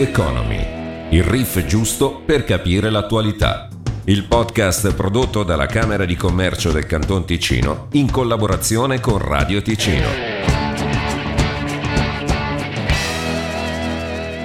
Economy, il riff giusto per capire l'attualità. Il podcast prodotto dalla Camera di Commercio del Canton Ticino in collaborazione con Radio Ticino.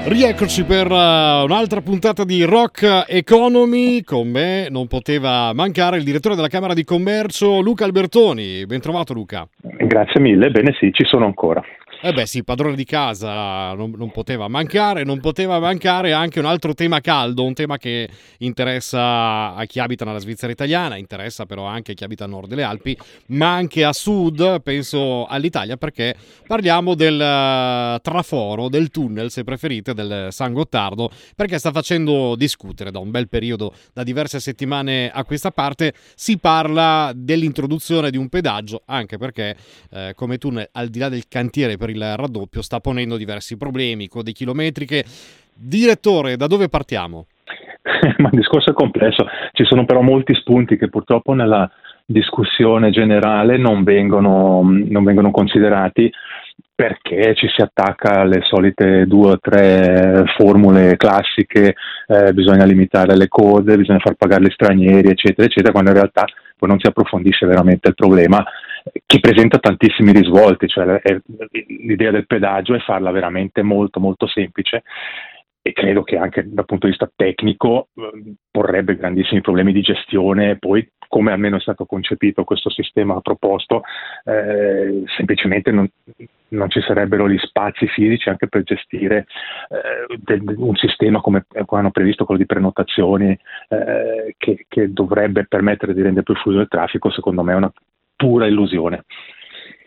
Rieccoci per uh, un'altra puntata di Rock Economy. Con me non poteva mancare il direttore della Camera di Commercio Luca Albertoni. Ben trovato Luca. Grazie mille, bene sì, ci sono ancora. Eh beh sì, padrone di casa non, non, poteva mancare, non poteva mancare anche un altro tema caldo, un tema che interessa a chi abita nella Svizzera italiana, interessa però anche a chi abita a nord delle Alpi, ma anche a sud, penso all'Italia, perché parliamo del uh, traforo, del tunnel, se preferite, del San Gottardo, perché sta facendo discutere da un bel periodo, da diverse settimane a questa parte, si parla dell'introduzione di un pedaggio, anche perché eh, come tunnel, al di là del cantiere per il il raddoppio sta ponendo diversi problemi, code chilometriche. Direttore, da dove partiamo? Ma il discorso è complesso, ci sono però molti spunti che purtroppo nella discussione generale non vengono, non vengono considerati perché ci si attacca alle solite due o tre formule classiche, eh, bisogna limitare le code, bisogna far pagare gli stranieri, eccetera, eccetera, quando in realtà poi non si approfondisce veramente il problema che presenta tantissimi risvolti, cioè è, l'idea del pedaggio è farla veramente molto molto semplice e credo che anche dal punto di vista tecnico eh, porrebbe grandissimi problemi di gestione, poi come almeno è stato concepito questo sistema proposto, eh, semplicemente non, non, ci sarebbero gli spazi fisici anche per gestire eh, del, un sistema come, come, hanno previsto quello di prenotazioni eh, che, che, dovrebbe permettere di rendere più fluido il traffico, secondo me è una pura illusione.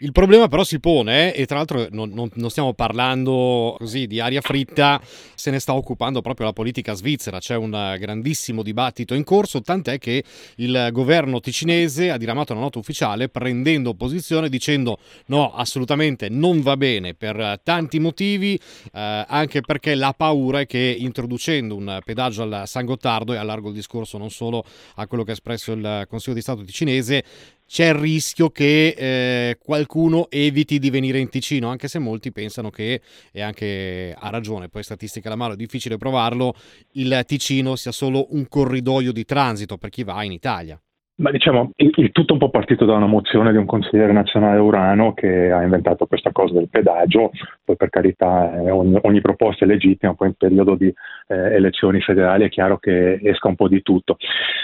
Il problema però si pone, eh, e tra l'altro non, non, non, stiamo parlando così di aria fritta, se ne sta occupando proprio la politica svizzera, c'è un grandissimo dibattito in corso, tant'è che il governo ticinese ha diramato una nota ufficiale prendendo posizione dicendo no, assolutamente non va bene per tanti motivi, eh, anche perché la paura è che introducendo un pedaggio al San Gottardo, e allargo il discorso non solo a quello che ha espresso il Consiglio di Stato ticinese, c'è il rischio che eh, qualcuno eviti di venire in Ticino, anche se molti pensano che, e anche ha ragione, poi statistica alla mano è difficile provarlo, il Ticino sia solo un corridoio di transito per chi va in Italia. Ma diciamo, il, il, tutto un po' partito da una mozione di un consigliere nazionale urano che ha inventato questa cosa del pedaggio, poi per carità eh, ogni, ogni, proposta è legittima, poi in periodo di eh, elezioni federali è chiaro che esca un po' di tutto.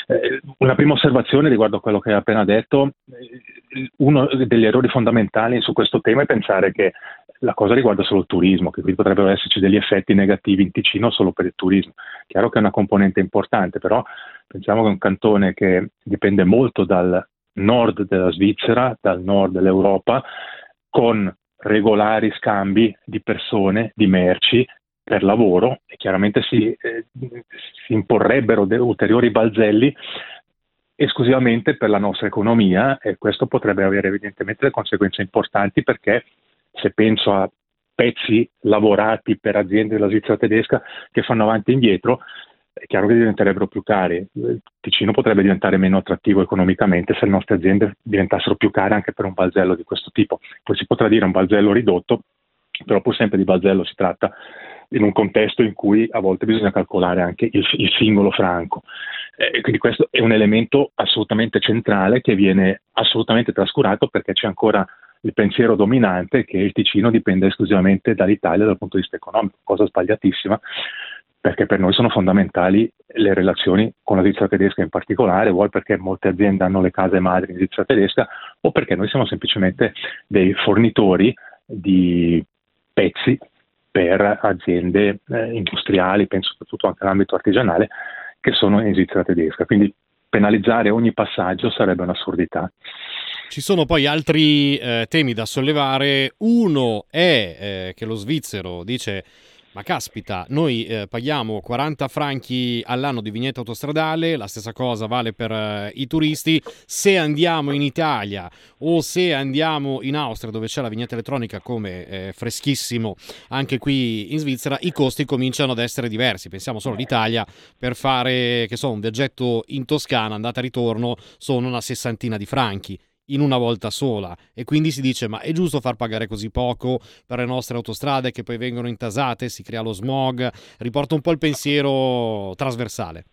Eh, una prima osservazione riguardo a quello che hai appena detto, eh, uno degli errori fondamentali su questo tema è pensare che la cosa riguarda solo il turismo, che qui potrebbero esserci degli effetti negativi in Ticino solo per il turismo. Chiaro che è una componente importante, però pensiamo che è un cantone che dipende molto dal nord della Svizzera, dal nord dell'Europa, con regolari scambi di persone, di merci per lavoro e chiaramente si, eh, si imporrebbero ulteriori balzelli esclusivamente per la nostra economia e questo potrebbe avere evidentemente delle conseguenze importanti perché se penso a pezzi lavorati per aziende della Svizzera tedesca che fanno avanti e indietro, è chiaro che diventerebbero più cari. Il Ticino potrebbe diventare meno attrattivo economicamente se le nostre aziende diventassero più care anche per un balzello di questo tipo. Poi si potrà dire un balzello ridotto, però pur sempre di balzello si tratta in un contesto in cui a volte bisogna calcolare anche il, il singolo franco. Eh, quindi questo è un elemento assolutamente centrale che viene assolutamente trascurato perché c'è ancora il pensiero dominante che il Ticino dipende esclusivamente dall'Italia dal punto di vista economico, cosa sbagliatissima perché per noi sono fondamentali le relazioni con la Svizzera tedesca in particolare, vuoi perché molte aziende hanno le case madri in Svizzera tedesca o perché noi siamo semplicemente dei fornitori di pezzi per aziende eh, industriali, penso soprattutto anche all'ambito artigianale, che sono in Svizzera tedesca. Quindi penalizzare ogni passaggio sarebbe un'assurdità. Ci sono poi altri eh, temi da sollevare. Uno è eh, che lo svizzero dice ma caspita, noi eh, paghiamo 40 franchi all'anno di vignetta autostradale, la stessa cosa vale per eh, i turisti. Se andiamo in Italia o se andiamo in Austria dove c'è la vignetta elettronica come eh, freschissimo anche qui in Svizzera, i costi cominciano ad essere diversi. Pensiamo solo all'Italia, per fare so, un viaggetto in Toscana, andata e ritorno, sono una sessantina di franchi in una volta sola e quindi si dice ma è giusto far pagare così poco per le nostre autostrade che poi vengono intasate, si crea lo smog, riporta un po' il pensiero trasversale.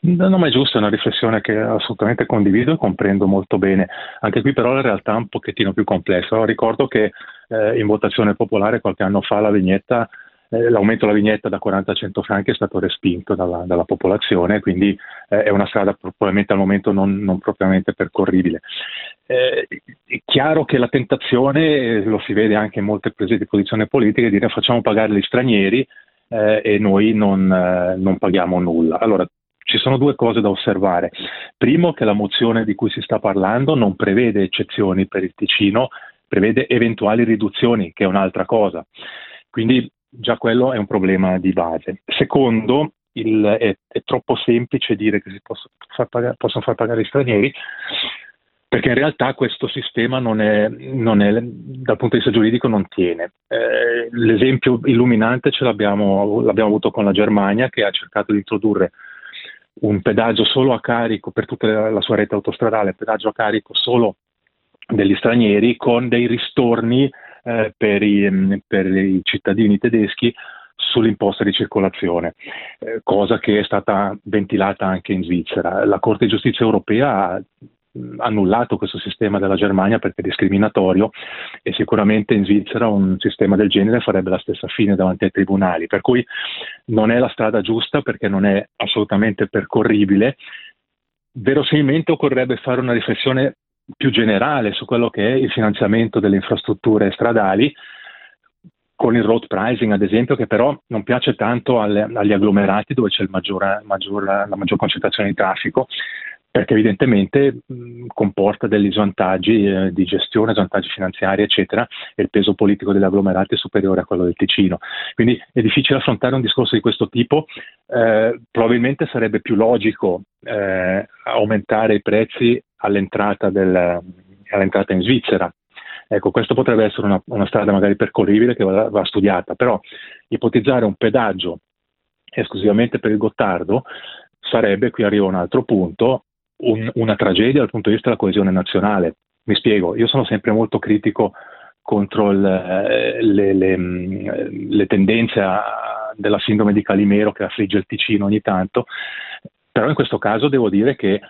No, ma è giusto, è una riflessione che assolutamente condivido e comprendo molto bene. Anche qui però la realtà è un pochettino più complessa. Ricordo che eh, in votazione popolare qualche anno fa la vignetta eh, l'aumento della vignetta da 40 a 100 franchi è stato respinto dalla, dalla popolazione, quindi eh, è una strada probabilmente al momento non, non propriamente percorribile. Eh, è chiaro che la tentazione, eh, lo si vede anche in molte prese di posizione politica, è dire facciamo pagare gli stranieri eh, e noi non, eh, non paghiamo nulla. Allora, ci sono due cose da osservare. Primo, che la mozione di cui si sta parlando non prevede eccezioni per il Ticino, prevede eventuali riduzioni, che è un'altra cosa. Quindi già quello è un problema di base. Secondo, il, è, è, troppo semplice dire che si posso far pagare, possono far pagare gli stranieri perché in realtà questo sistema non è, non è, dal punto di vista giuridico non tiene. Eh, l'esempio illuminante ce l'abbiamo, l'abbiamo avuto con la Germania che ha cercato di introdurre un pedaggio solo a carico per tutta la sua rete autostradale, pedaggio a carico solo degli stranieri con dei ristorni eh, per, i, mm, per, i, cittadini tedeschi sull'imposta di circolazione, eh, cosa che è stata ventilata anche in Svizzera. La Corte di giustizia europea ha mm, annullato questo sistema della Germania perché è discriminatorio e sicuramente in Svizzera un sistema del genere farebbe la stessa fine davanti ai tribunali, per cui non è la strada giusta perché non è assolutamente percorribile. Verosimilmente occorrerebbe fare una riflessione più generale su quello che è il finanziamento delle infrastrutture stradali, con il road pricing ad esempio, che però non piace tanto alle, agli agglomerati dove c'è maggiore, maggior, la maggior concentrazione di traffico, perché evidentemente mh, comporta degli svantaggi eh, di gestione, svantaggi finanziari, eccetera, e il peso politico degli agglomerati è superiore a quello del Ticino. Quindi è difficile affrontare un discorso di questo tipo, eh, probabilmente sarebbe più logico eh, aumentare i prezzi all'entrata, del, all'entrata in Svizzera. Ecco, questo potrebbe essere una, una strada magari percorribile che va, va, studiata, però ipotizzare un pedaggio esclusivamente per il Gottardo sarebbe, qui arriva un altro punto, un, una tragedia dal punto di vista della coesione nazionale. Mi spiego, io sono sempre molto critico contro il, le, le, le, tendenze della sindrome di Calimero che affligge il Ticino ogni tanto, però in questo caso devo dire che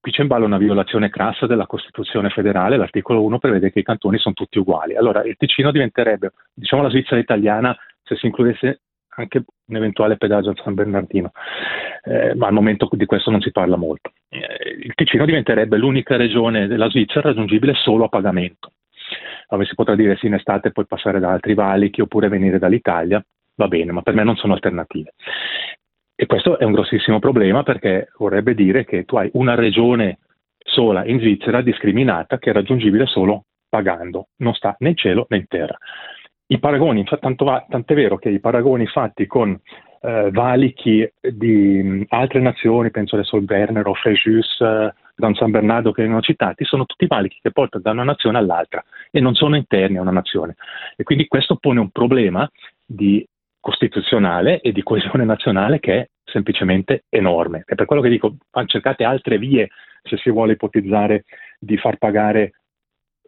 Qui c'è in ballo una violazione crassa della Costituzione federale, l'articolo 1 prevede che i cantoni sono tutti uguali. Allora il Ticino diventerebbe, diciamo la Svizzera italiana, se si includesse anche un eventuale pedaggio a San Bernardino, eh, ma al momento di questo non si parla molto. Eh, il Ticino diventerebbe l'unica regione della Svizzera raggiungibile solo a pagamento. Dove si potrà dire sì, in estate puoi passare da altri valichi oppure venire dall'Italia, va bene, ma per me non sono alternative. E questo è un grossissimo problema perché vorrebbe dire che tu hai una regione sola in Svizzera discriminata che è raggiungibile solo pagando, non sta né in cielo né in terra. I paragoni, tanto, va, tant'è vero che i paragoni fatti con eh, valichi di mh, altre nazioni, penso adesso al Berner Frejus, eh, Don San Bernardo che vengono citati, sono tutti valichi che portano da una nazione all'altra e non sono interni a una nazione. E quindi questo pone un problema di costituzionale e di coesione nazionale che è semplicemente enorme. È per quello che dico, cercate altre vie se si vuole ipotizzare di far pagare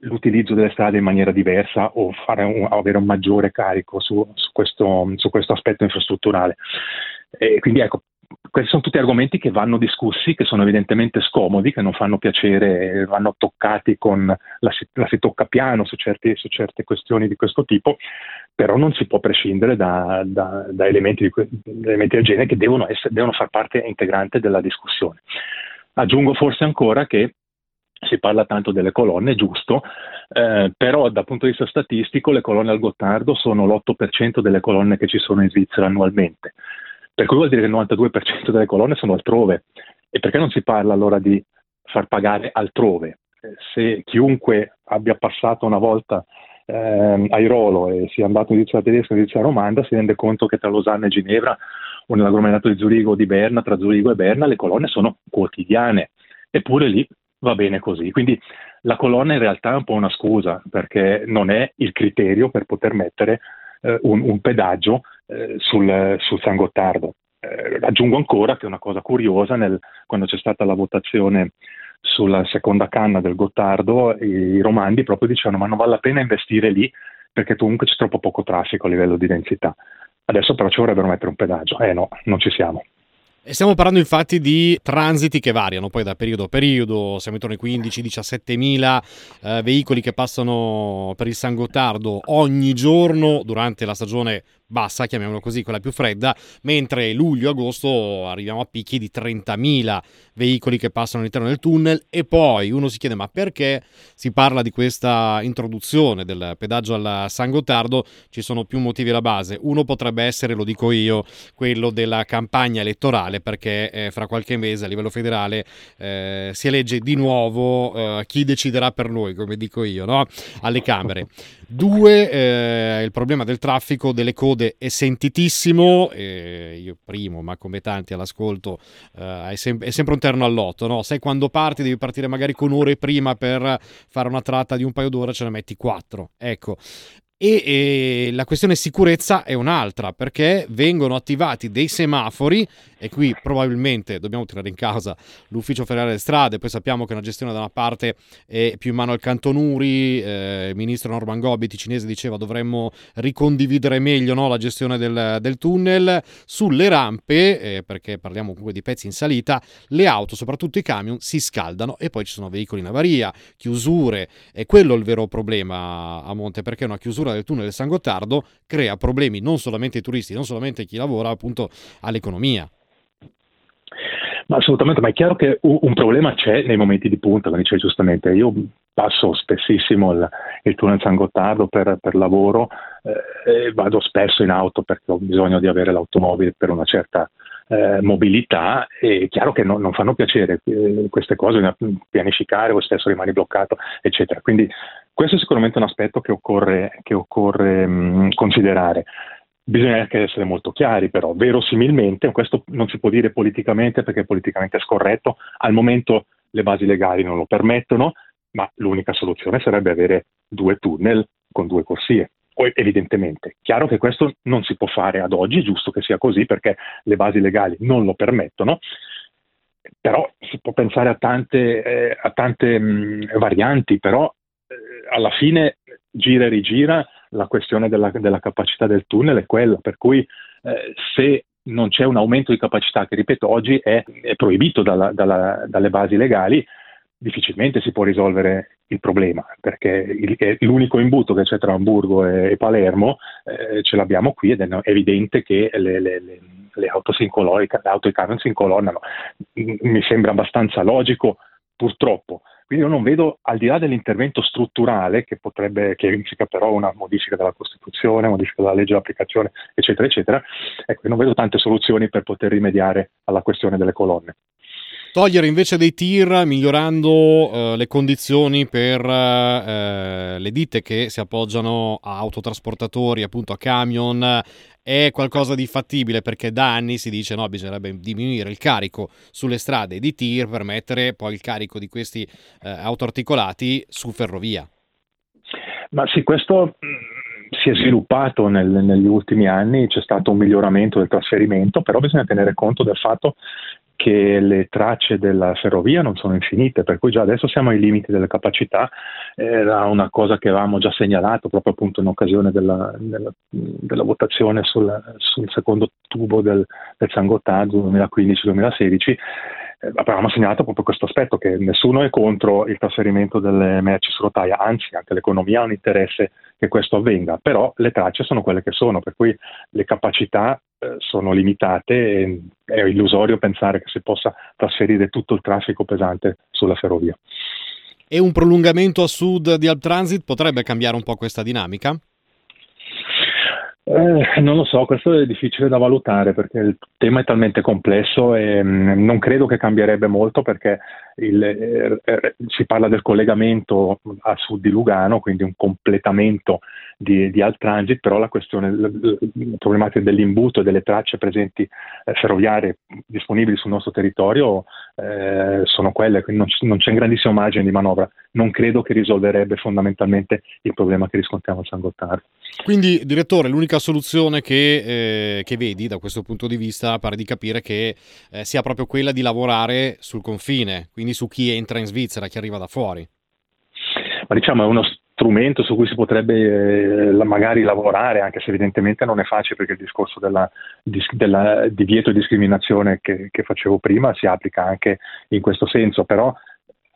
l'utilizzo delle strade in maniera diversa o un, avere un maggiore carico su, su, questo, su questo, aspetto infrastrutturale. E quindi ecco, questi sono tutti argomenti che vanno discussi, che sono evidentemente scomodi, che non fanno piacere, vanno toccati con la, la si tocca piano su, certi, su, certe questioni di questo tipo, però non si può prescindere da, da, da elementi, di, elementi, del genere che devono, essere, devono far parte integrante della discussione. Aggiungo forse ancora che si parla tanto delle colonne, giusto, eh, però dal punto di vista statistico le colonne al Gottardo sono l'8% delle colonne che ci sono in Svizzera annualmente per cui vuol dire che il 92% delle colonne sono altrove. E perché non si parla allora di far pagare altrove? Se chiunque abbia passato una volta eh, a Irolo e sia andato in Svizzera tedesca e in Svizzera romanda, si rende conto che tra Losanna e Ginevra o nell'agglomerato di Zurigo o di Berna, tra Zurigo e Berna, le colonne sono quotidiane. Eppure lì va bene così. Quindi la colonna in realtà è un po' una scusa, perché non è il criterio per poter mettere eh, un, un, pedaggio eh, sul, sul, San Gottardo. Eh, aggiungo ancora che una cosa curiosa, nel, quando c'è stata la votazione sulla seconda canna del Gottardo i romandi proprio dicevano ma non vale la pena investire lì perché comunque c'è troppo poco traffico a livello di densità. Adesso però ci vorrebbero mettere un pedaggio. Eh no, non ci siamo. Stiamo parlando infatti di transiti che variano poi da periodo a periodo, siamo intorno ai 15-17 mila eh, veicoli che passano per il San Gottardo ogni giorno durante la stagione bassa, chiamiamolo così, quella più fredda, mentre luglio-agosto arriviamo a picchi di 30.000 veicoli che passano all'interno del tunnel e poi uno si chiede ma perché si parla di questa introduzione del pedaggio al San Gottardo? Ci sono più motivi alla base. Uno potrebbe essere, lo dico io, quello della campagna elettorale perché eh, fra qualche mese a livello federale eh, si elegge di nuovo eh, chi deciderà per noi, come dico io, no? alle Camere. Due, eh, il problema del traffico, delle code è sentitissimo, eh, io primo, ma come tanti all'ascolto, eh, è, sem- è, sempre un terno all'otto, no? Sai quando parti devi partire magari con ore prima per fare una tratta di un paio d'ore, ce ne metti quattro. Ecco, e, e, la questione sicurezza è un'altra perché vengono attivati dei semafori e qui probabilmente dobbiamo tirare in causa l'ufficio federale delle strade poi sappiamo che una gestione da una parte è più in mano al Cantonuri eh, il ministro Norman Gobbi cinese diceva dovremmo ricondividere meglio no, la gestione del, del, tunnel. Sulle rampe eh, perché parliamo comunque di pezzi in salita le auto soprattutto i camion si scaldano e poi ci sono veicoli in avaria chiusure. E quello è il vero problema a monte perché una chiusura del tunnel San Gottardo crea problemi non solamente ai turisti, non solamente a chi lavora, appunto all'economia. Ma assolutamente, ma è chiaro che un problema c'è nei momenti di punta, come dicevi giustamente. Io passo spessissimo il, il tunnel San Gottardo per, per lavoro eh, e vado spesso in auto perché ho bisogno di avere l'automobile per una certa eh, mobilità. È chiaro che no, non fanno piacere eh, queste cose, pianificare, o stesso rimani bloccato, eccetera. Quindi questo è sicuramente un aspetto che occorre, che occorre mh, considerare. Bisogna anche essere molto chiari, però, verosimilmente, questo non si può dire politicamente perché politicamente è scorretto, al momento le basi legali non lo permettono, ma l'unica soluzione sarebbe avere due tunnel con due corsie. Evidentemente, chiaro che questo non si può fare ad oggi, giusto che sia così perché le basi legali non lo permettono, però si può pensare a tante, eh, a tante mh, varianti, però alla fine gira e rigira la questione della, della capacità del tunnel è quella, per cui eh, se non c'è un aumento di capacità, che ripeto oggi è, è proibito dalla, dalla, dalle basi legali, difficilmente si può risolvere il problema, perché l'unico imbuto che c'è tra Hamburgo e, e Palermo eh, ce l'abbiamo qui ed è evidente che le, le, le, le auto, si le auto e i camion si incolonnano. Mi sembra abbastanza logico, purtroppo, quindi io non vedo, al di là dell'intervento strutturale, che potrebbe, che implica però una modifica della Costituzione, modifica della legge di applicazione, eccetera, eccetera, ecco, non vedo tante soluzioni per poter rimediare alla questione delle colonne. Togliere invece dei tir migliorando eh, le condizioni per eh, le ditte che si appoggiano a autotrasportatori, appunto a camion, è qualcosa di fattibile perché da anni si dice no, bisognerebbe diminuire il carico sulle strade di tir per mettere poi il carico di questi eh, autoarticolati su ferrovia. Ma sì, questo mm, si è sviluppato nel, negli ultimi anni, c'è stato un miglioramento del trasferimento, però bisogna tenere conto del fatto che le tracce della ferrovia non sono infinite, per cui già adesso siamo ai limiti delle capacità, era una cosa che avevamo già segnalato proprio appunto in occasione della, della, della votazione sul, sul, secondo tubo del, del San Gottardo 2015-2016 eh, avevamo segnalato proprio questo aspetto, che nessuno è contro il trasferimento delle merci su rotaia, anzi anche l'economia ha un interesse che questo avvenga, però le tracce sono quelle che sono, per cui le capacità eh, sono limitate e è illusorio pensare che si possa trasferire tutto il traffico pesante sulla ferrovia. E un prolungamento a sud di Alp Transit potrebbe cambiare un po' questa dinamica? Eh, non lo so, questo è difficile da valutare perché il tema è talmente complesso e mh, mm, non credo che cambierebbe molto perché il, eh, eh, si parla del collegamento a sud di Lugano, quindi un completamento di, di alt però la questione, la, la problematica dell'imbuto e delle tracce presenti eh, ferroviarie disponibili sul nostro territorio eh, sono quelle, quindi non, non c'è un grandissimo margine di manovra. Non credo che risolverebbe fondamentalmente il problema che riscontriamo a San Gottardo. Quindi, direttore, l'unica soluzione che, eh, che, vedi da questo punto di vista pare di capire che eh, sia proprio quella di lavorare sul confine, quindi su chi entra in Svizzera, chi arriva da fuori. Ma diciamo è uno strumento su cui si potrebbe eh, magari lavorare, anche se evidentemente non è facile perché il discorso della, della divieto e discriminazione che, che facevo prima si applica anche in questo senso, però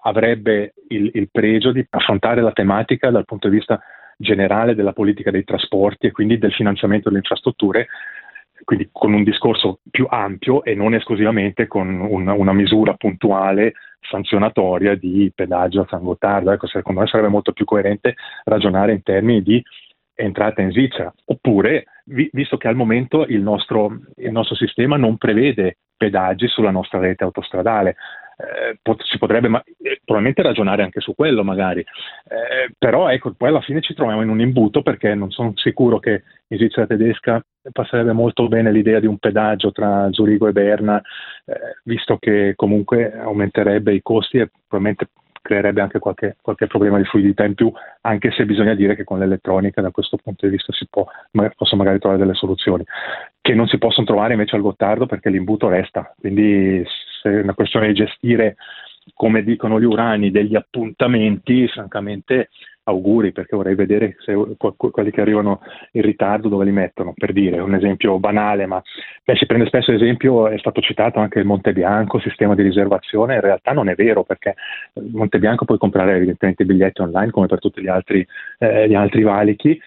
avrebbe il, il pregio di affrontare la tematica dal punto di vista generale della politica dei trasporti e quindi del finanziamento delle infrastrutture, quindi con un discorso più ampio e non esclusivamente con una, una misura puntuale sanzionatoria di pedaggio a San Gottardo. Ecco, secondo me sarebbe molto più coerente ragionare in termini di entrata in Svizzera. Oppure, vi, visto che al momento il nostro, il nostro sistema non prevede pedaggi sulla nostra rete autostradale, eh, pot- si potrebbe ma- eh, probabilmente ragionare anche su quello magari, eh, però ecco, poi alla fine ci troviamo in un imbuto perché non sono sicuro che in Svizzera tedesca passerebbe molto bene l'idea di un pedaggio tra Zurigo e Berna, eh, visto che comunque aumenterebbe i costi e probabilmente creerebbe anche qualche, qualche, problema di fluidità in più, anche se bisogna dire che con l'elettronica da questo punto di vista si può, possono magari trovare delle soluzioni, che non si possono trovare invece al Gottardo perché l'imbuto resta, quindi se è una questione di gestire, come dicono gli urani, degli appuntamenti, francamente auguri perché vorrei vedere se, quelli che arrivano in ritardo dove li mettono, per dire. Un esempio banale, ma beh, si prende spesso l'esempio, è stato citato anche il Monte Bianco, sistema di riservazione, in realtà non è vero perché Monte Bianco puoi comprare evidentemente i biglietti online come per tutti gli altri, eh, gli altri valichi.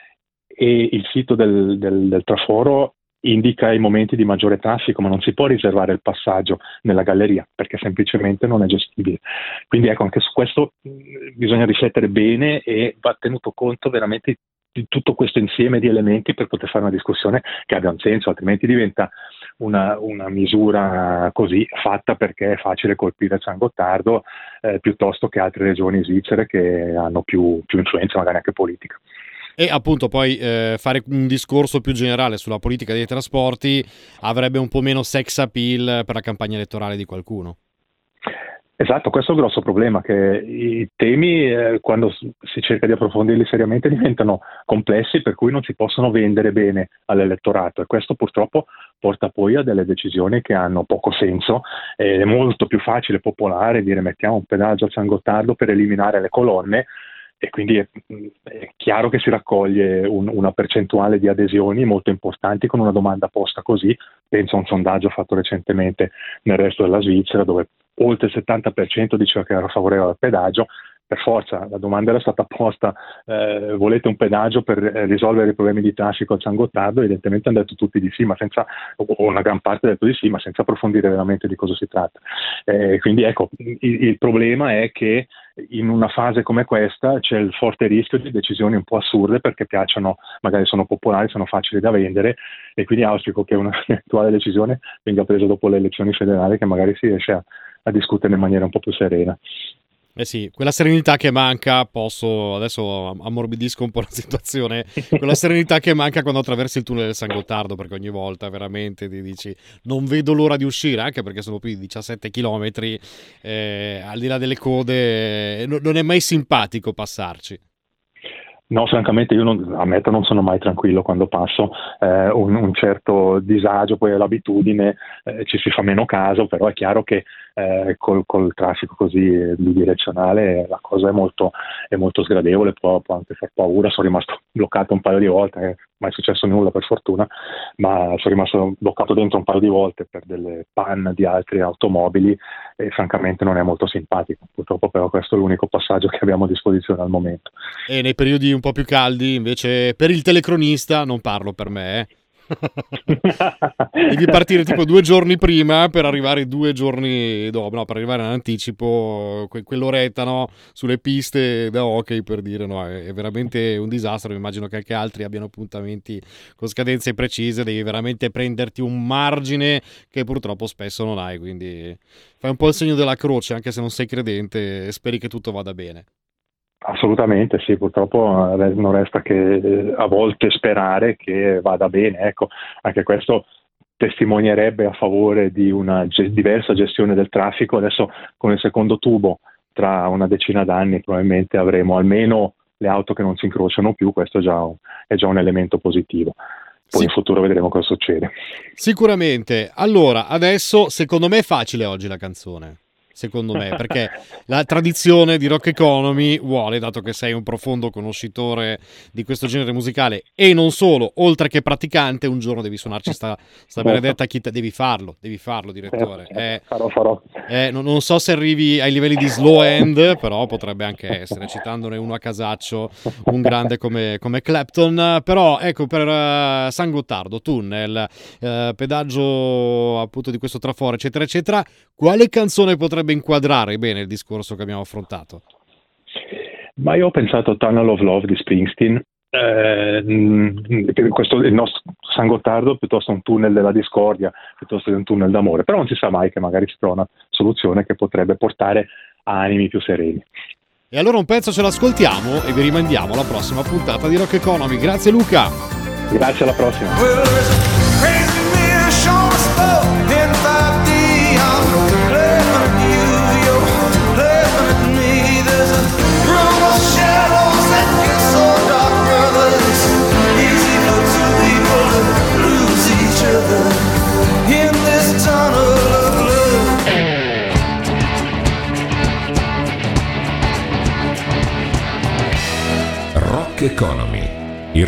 E il sito del, del, del traforo indica i momenti di maggiore traffico, ma non si può riservare il passaggio nella galleria perché semplicemente non è gestibile. Quindi ecco, anche su questo bisogna riflettere bene e va tenuto conto veramente di tutto questo insieme di elementi per poter fare una discussione che abbia un senso, altrimenti diventa una, una misura così fatta perché è facile colpire San Gottardo eh, piuttosto che altre regioni svizzere che hanno più, più influenza magari anche politica. E appunto poi eh, fare un discorso più generale sulla politica dei trasporti avrebbe un po' meno sex appeal per la campagna elettorale di qualcuno. Esatto, questo è il grosso problema, che i temi eh, quando si cerca di approfondirli seriamente diventano complessi per cui non si possono vendere bene all'elettorato e questo purtroppo porta poi a delle decisioni che hanno poco senso. È molto più facile popolare dire mettiamo un pedaggio a San Gottardo per eliminare le colonne e quindi è, è, chiaro che si raccoglie un, una percentuale di adesioni molto importanti con una domanda posta così. Penso a un sondaggio fatto recentemente nel resto della Svizzera dove oltre il 70% diceva che era favorevole al pedaggio, per forza, la domanda era stata posta, eh, volete un pedaggio per eh, risolvere i problemi di traffico a San Gottardo? Evidentemente hanno detto tutti di sì, ma senza, o una gran parte ha detto di sì, ma senza approfondire veramente di cosa si tratta. Eh, quindi ecco, il, il, problema è che in una fase come questa c'è il forte rischio di decisioni un po' assurde perché piacciono, magari sono popolari, sono facili da vendere e quindi auspico che un'eventuale decisione venga presa dopo le elezioni federali che magari si riesce a, a discutere in maniera un po' più serena. Eh sì, quella serenità che manca, posso, adesso ammorbidisco un po' la situazione, quella serenità che manca quando attraversi il tunnel del San Gottardo, perché ogni volta veramente ti dici non vedo l'ora di uscire, anche perché sono più di 17 km, eh, al di là delle code, eh, non è mai simpatico passarci. No, francamente io non, ammetto non sono mai tranquillo quando passo, eh, un, un, certo disagio, poi l'abitudine, eh, ci si fa meno caso, però è chiaro che eh, col, col, traffico così bidirezionale la cosa è molto, è molto sgradevole, può, può, anche far paura, sono rimasto bloccato un paio di volte, eh, mai successo nulla per fortuna, ma sono rimasto bloccato dentro un paio di volte per delle panne di altre automobili e francamente non è molto simpatico, purtroppo però questo è l'unico passaggio che abbiamo a disposizione al momento. E nei periodi un po' più caldi, invece, per il telecronista, non parlo per me, eh. Devi partire tipo due giorni prima per arrivare due giorni dopo, no, per arrivare in anticipo, que- quell'oretta no, sulle piste da hockey per dire no, è, veramente un disastro. Immagino che anche altri abbiano appuntamenti con scadenze precise, devi veramente prenderti un margine che purtroppo spesso non hai. Quindi fai un po' il segno della croce, anche se non sei credente, e speri che tutto vada bene. Assolutamente sì, purtroppo eh, non resta che eh, a volte sperare che vada bene, ecco, anche questo testimonierebbe a favore di una ge- diversa gestione del traffico. Adesso con il secondo tubo tra una decina d'anni probabilmente avremo almeno le auto che non si incrociano più, questo è già un, è già un elemento positivo. Poi sì. in futuro vedremo cosa succede. Sicuramente. Allora, adesso secondo me è facile oggi la canzone secondo me, perché la tradizione di Rock Economy vuole, dato che sei un profondo conoscitore di questo genere musicale e non solo, oltre che praticante, un giorno devi suonarci sta, sta benedetta chitarra, devi farlo, devi farlo direttore. Eh, farò, farò. Eh, non, non, so se arrivi ai livelli di slow end, però potrebbe anche essere, citandone uno a casaccio, un grande come, come Clapton, però ecco per uh, San Gottardo, tunnel, uh, pedaggio appunto di questo traforo, eccetera, eccetera, quale canzone potrebbe potrebbe inquadrare bene il discorso che abbiamo affrontato? Ma io ho pensato a Tunnel of Love di Springsteen, eh, questo, il nostro San Gottardo piuttosto un tunnel della discordia, piuttosto che un tunnel d'amore, però non si sa mai che magari si trova una soluzione che potrebbe portare a animi più sereni. E allora un pezzo ce l'ascoltiamo e vi rimandiamo alla prossima puntata di Rock Economy. Grazie Luca. Grazie alla prossima.